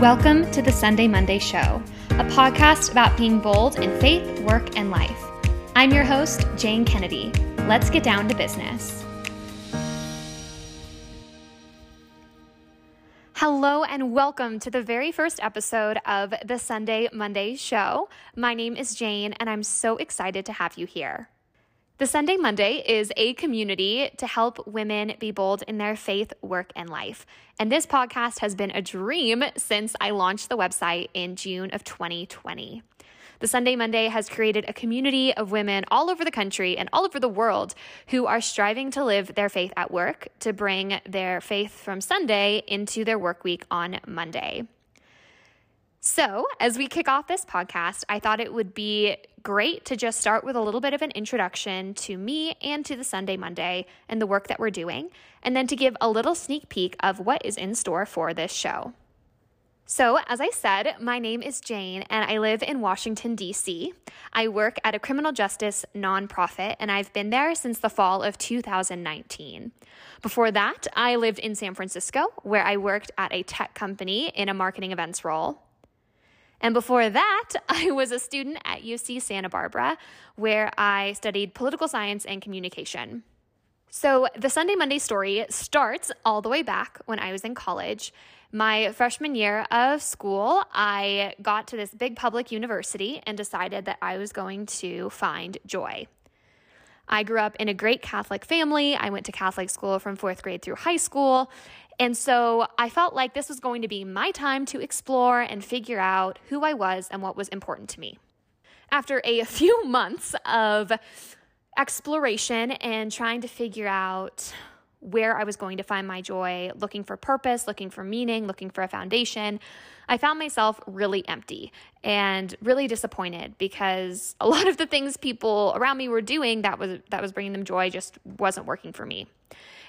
Welcome to the Sunday Monday Show, a podcast about being bold in faith, work, and life. I'm your host, Jane Kennedy. Let's get down to business. Hello, and welcome to the very first episode of the Sunday Monday Show. My name is Jane, and I'm so excited to have you here. The Sunday Monday is a community to help women be bold in their faith, work, and life. And this podcast has been a dream since I launched the website in June of 2020. The Sunday Monday has created a community of women all over the country and all over the world who are striving to live their faith at work to bring their faith from Sunday into their work week on Monday. So, as we kick off this podcast, I thought it would be great to just start with a little bit of an introduction to me and to the Sunday Monday and the work that we're doing, and then to give a little sneak peek of what is in store for this show. So, as I said, my name is Jane and I live in Washington, D.C. I work at a criminal justice nonprofit and I've been there since the fall of 2019. Before that, I lived in San Francisco where I worked at a tech company in a marketing events role. And before that, I was a student at UC Santa Barbara, where I studied political science and communication. So, the Sunday Monday story starts all the way back when I was in college. My freshman year of school, I got to this big public university and decided that I was going to find joy. I grew up in a great Catholic family. I went to Catholic school from fourth grade through high school. And so I felt like this was going to be my time to explore and figure out who I was and what was important to me. After a few months of exploration and trying to figure out where I was going to find my joy, looking for purpose, looking for meaning, looking for a foundation, I found myself really empty and really disappointed because a lot of the things people around me were doing that was that was bringing them joy just wasn't working for me.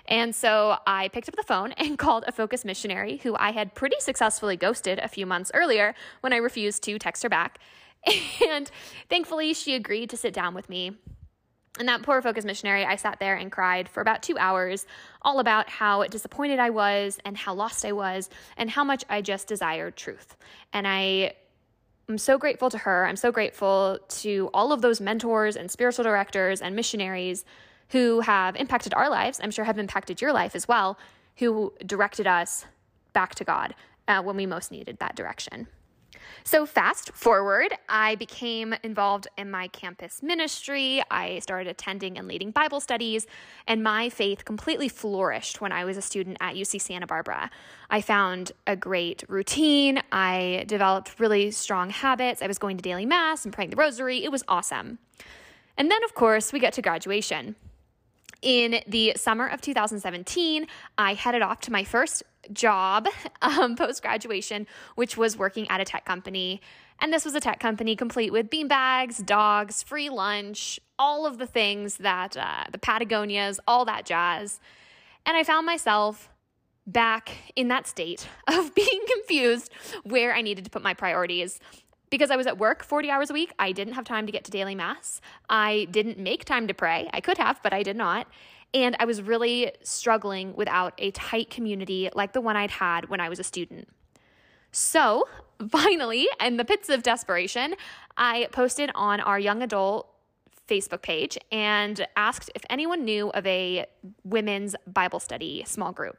And so I picked up the phone and called a focus missionary who I had pretty successfully ghosted a few months earlier when I refused to text her back. And thankfully, she agreed to sit down with me. And that poor focus missionary, I sat there and cried for about two hours, all about how disappointed I was and how lost I was and how much I just desired truth. And I am so grateful to her. I'm so grateful to all of those mentors and spiritual directors and missionaries who have impacted our lives, I'm sure have impacted your life as well, who directed us back to God uh, when we most needed that direction. So, fast forward, I became involved in my campus ministry. I started attending and leading Bible studies, and my faith completely flourished when I was a student at UC Santa Barbara. I found a great routine. I developed really strong habits. I was going to daily mass and praying the rosary. It was awesome. And then, of course, we get to graduation. In the summer of 2017, I headed off to my first job um, post graduation, which was working at a tech company. And this was a tech company complete with beanbags, dogs, free lunch, all of the things that uh, the Patagonias, all that jazz. And I found myself back in that state of being confused where I needed to put my priorities because I was at work 40 hours a week, I didn't have time to get to daily mass. I didn't make time to pray. I could have, but I did not. And I was really struggling without a tight community like the one I'd had when I was a student. So, finally, in the pits of desperation, I posted on our young adult Facebook page and asked if anyone knew of a women's Bible study small group.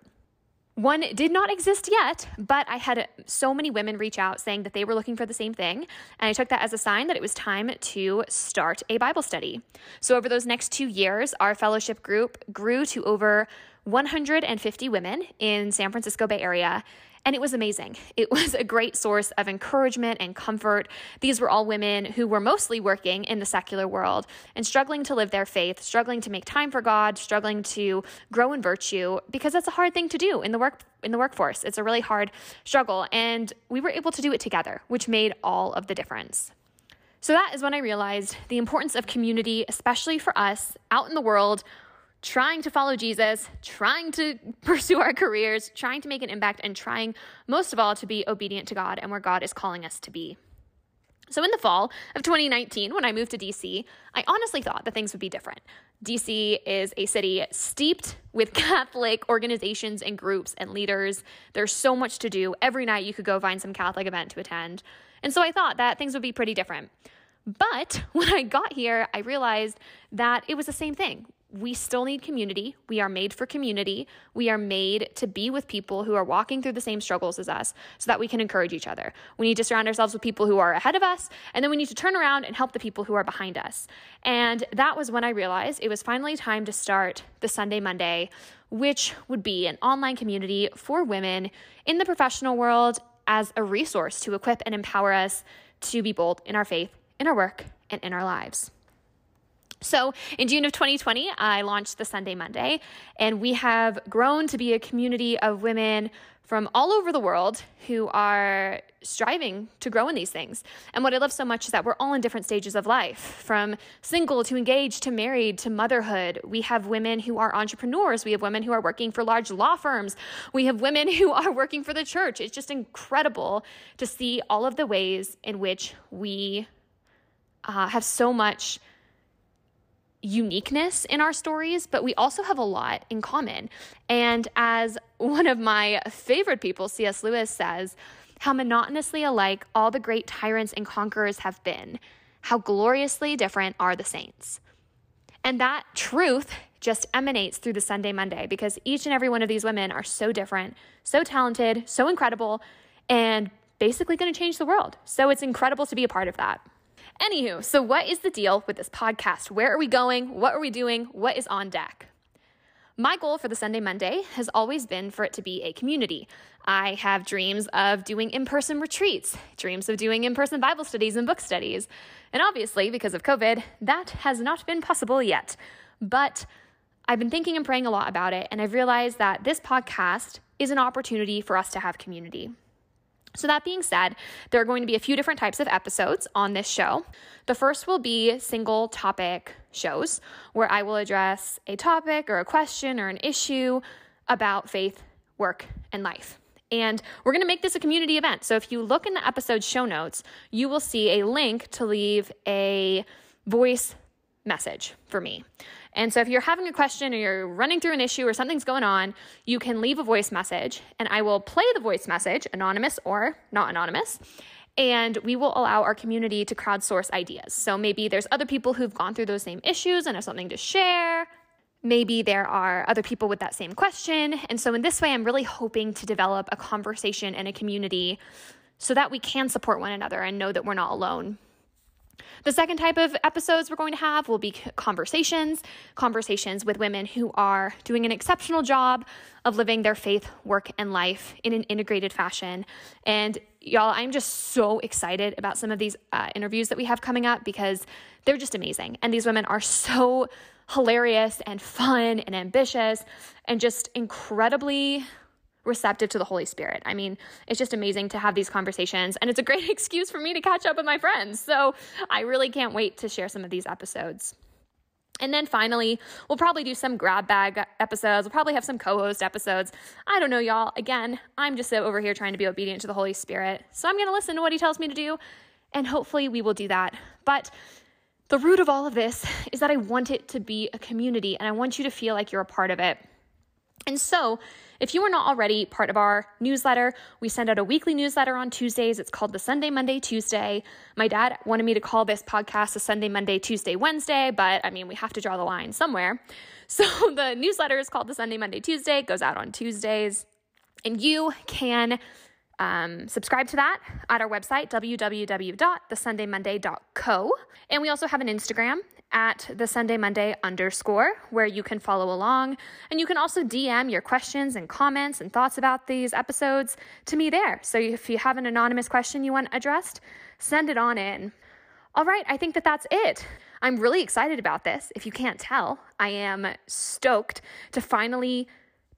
One did not exist yet, but I had so many women reach out saying that they were looking for the same thing. And I took that as a sign that it was time to start a Bible study. So, over those next two years, our fellowship group grew to over 150 women in San Francisco Bay Area and it was amazing. It was a great source of encouragement and comfort. These were all women who were mostly working in the secular world and struggling to live their faith, struggling to make time for God, struggling to grow in virtue because that's a hard thing to do in the work in the workforce. It's a really hard struggle and we were able to do it together, which made all of the difference. So that is when I realized the importance of community, especially for us out in the world trying to follow Jesus, trying to pursue our careers, trying to make an impact, and trying most of all to be obedient to God and where God is calling us to be. So, in the fall of 2019, when I moved to DC, I honestly thought that things would be different. DC is a city steeped with Catholic organizations and groups and leaders. There's so much to do. Every night you could go find some Catholic event to attend. And so I thought that things would be pretty different. But when I got here, I realized that it was the same thing we still need community. We are made for community. We are made to be with people who are walking through the same struggles as us so that we can encourage each other. We need to surround ourselves with people who are ahead of us, and then we need to turn around and help the people who are behind us. And that was when I realized it was finally time to start the Sunday Monday, which would be an online community for women in the professional world as a resource to equip and empower us to be bold in our faith, in our work, and in our lives. So, in June of 2020, I launched the Sunday Monday, and we have grown to be a community of women from all over the world who are striving to grow in these things. And what I love so much is that we're all in different stages of life from single to engaged to married to motherhood. We have women who are entrepreneurs. We have women who are working for large law firms. We have women who are working for the church. It's just incredible to see all of the ways in which we uh, have so much uniqueness in our stories, but we also have a lot in common. And as one of my favorite people, C.S. Lewis, says, how monotonously alike all the great tyrants and conquerors have been, how gloriously different are the saints. And that truth just emanates through the Sunday Monday because each and every one of these women are so different, so talented, so incredible, and basically going to change the world. So it's incredible to be a part of that. Anywho, so what is the deal with this podcast? Where are we going? What are we doing? What is on deck? My goal for the Sunday Monday has always been for it to be a community. I have dreams of doing in person retreats, dreams of doing in person Bible studies and book studies. And obviously, because of COVID, that has not been possible yet. But I've been thinking and praying a lot about it, and I've realized that this podcast is an opportunity for us to have community. So, that being said, there are going to be a few different types of episodes on this show. The first will be single topic shows where I will address a topic or a question or an issue about faith, work, and life. And we're going to make this a community event. So, if you look in the episode show notes, you will see a link to leave a voice message for me. And so if you're having a question or you're running through an issue or something's going on, you can leave a voice message and I will play the voice message, anonymous or not anonymous. And we will allow our community to crowdsource ideas. So maybe there's other people who've gone through those same issues and have something to share. Maybe there are other people with that same question. And so, in this way, I'm really hoping to develop a conversation and a community so that we can support one another and know that we're not alone the second type of episodes we're going to have will be conversations, conversations with women who are doing an exceptional job of living their faith, work, and life in an integrated fashion. And y'all, I'm just so excited about some of these uh, interviews that we have coming up because they're just amazing. And these women are so hilarious and fun and ambitious and just incredibly receptive to the Holy Spirit. I mean, it's just amazing to have these conversations, and it's a great excuse for me to catch up with my friends. So I really can't wait to share some of these episodes. And then finally, we'll probably do some grab bag episodes. We'll probably have some co host episodes. I don't know, y'all. Again, I'm just over here trying to be obedient to the Holy Spirit. So I'm going to listen to what He tells me to do, and hopefully we will do that. But the root of all of this is that I want it to be a community, and I want you to feel like you're a part of it. And so, if you are not already part of our newsletter, we send out a weekly newsletter on Tuesdays. It's called the Sunday, Monday, Tuesday. My dad wanted me to call this podcast a Sunday, Monday, Tuesday, Wednesday, but I mean, we have to draw the line somewhere. So the newsletter is called the Sunday, Monday, Tuesday. It goes out on Tuesdays. And you can um, subscribe to that at our website, www.thesundaymonday.co. And we also have an Instagram at the Sunday Monday underscore where you can follow along. And you can also DM your questions and comments and thoughts about these episodes to me there. So if you have an anonymous question you want addressed, send it on in. All right, I think that that's it. I'm really excited about this. If you can't tell, I am stoked to finally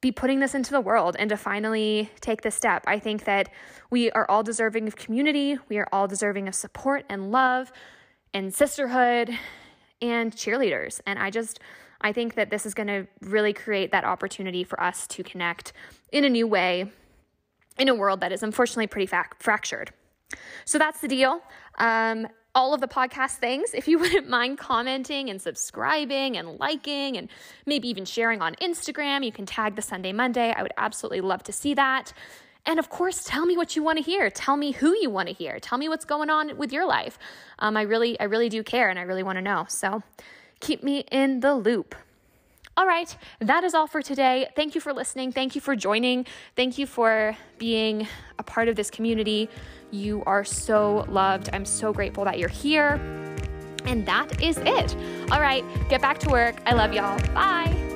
be putting this into the world and to finally take this step. I think that we are all deserving of community, we are all deserving of support and love and sisterhood and cheerleaders. And I just, I think that this is going to really create that opportunity for us to connect in a new way in a world that is unfortunately pretty fractured. So that's the deal. Um, all of the podcast things. If you wouldn't mind commenting and subscribing and liking and maybe even sharing on Instagram, you can tag the Sunday Monday. I would absolutely love to see that. And of course, tell me what you want to hear. Tell me who you want to hear. Tell me what's going on with your life. Um, I really, I really do care and I really want to know. So keep me in the loop. All right, that is all for today. Thank you for listening. Thank you for joining. Thank you for being a part of this community. You are so loved. I'm so grateful that you're here. And that is it. All right, get back to work. I love y'all. Bye.